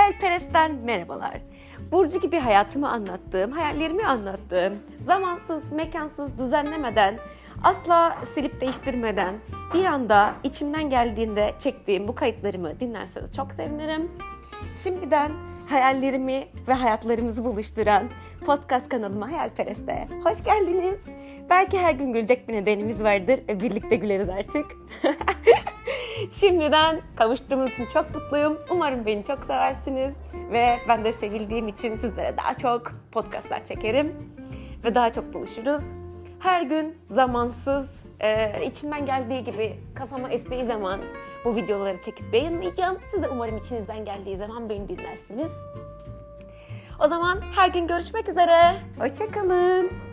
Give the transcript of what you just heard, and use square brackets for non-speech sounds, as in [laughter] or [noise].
Hayalperest'ten merhabalar. Burcu gibi hayatımı anlattığım, hayallerimi anlattığım, zamansız, mekansız, düzenlemeden, asla silip değiştirmeden bir anda içimden geldiğinde çektiğim bu kayıtlarımı dinlerseniz çok sevinirim. Şimdiden hayallerimi ve hayatlarımızı buluşturan podcast kanalıma Hayalperest'e hoş geldiniz. Belki her gün gülecek bir nedenimiz vardır. E, birlikte güleriz artık. [laughs] Şimdiden kavuştuğumuz için çok mutluyum. Umarım beni çok seversiniz. Ve ben de sevildiğim için sizlere daha çok podcastlar çekerim. Ve daha çok buluşuruz. Her gün zamansız, e, içimden geldiği gibi kafama estiği zaman bu videoları çekip yayınlayacağım. Siz de umarım içinizden geldiği zaman beni dinlersiniz. O zaman her gün görüşmek üzere. Hoşçakalın.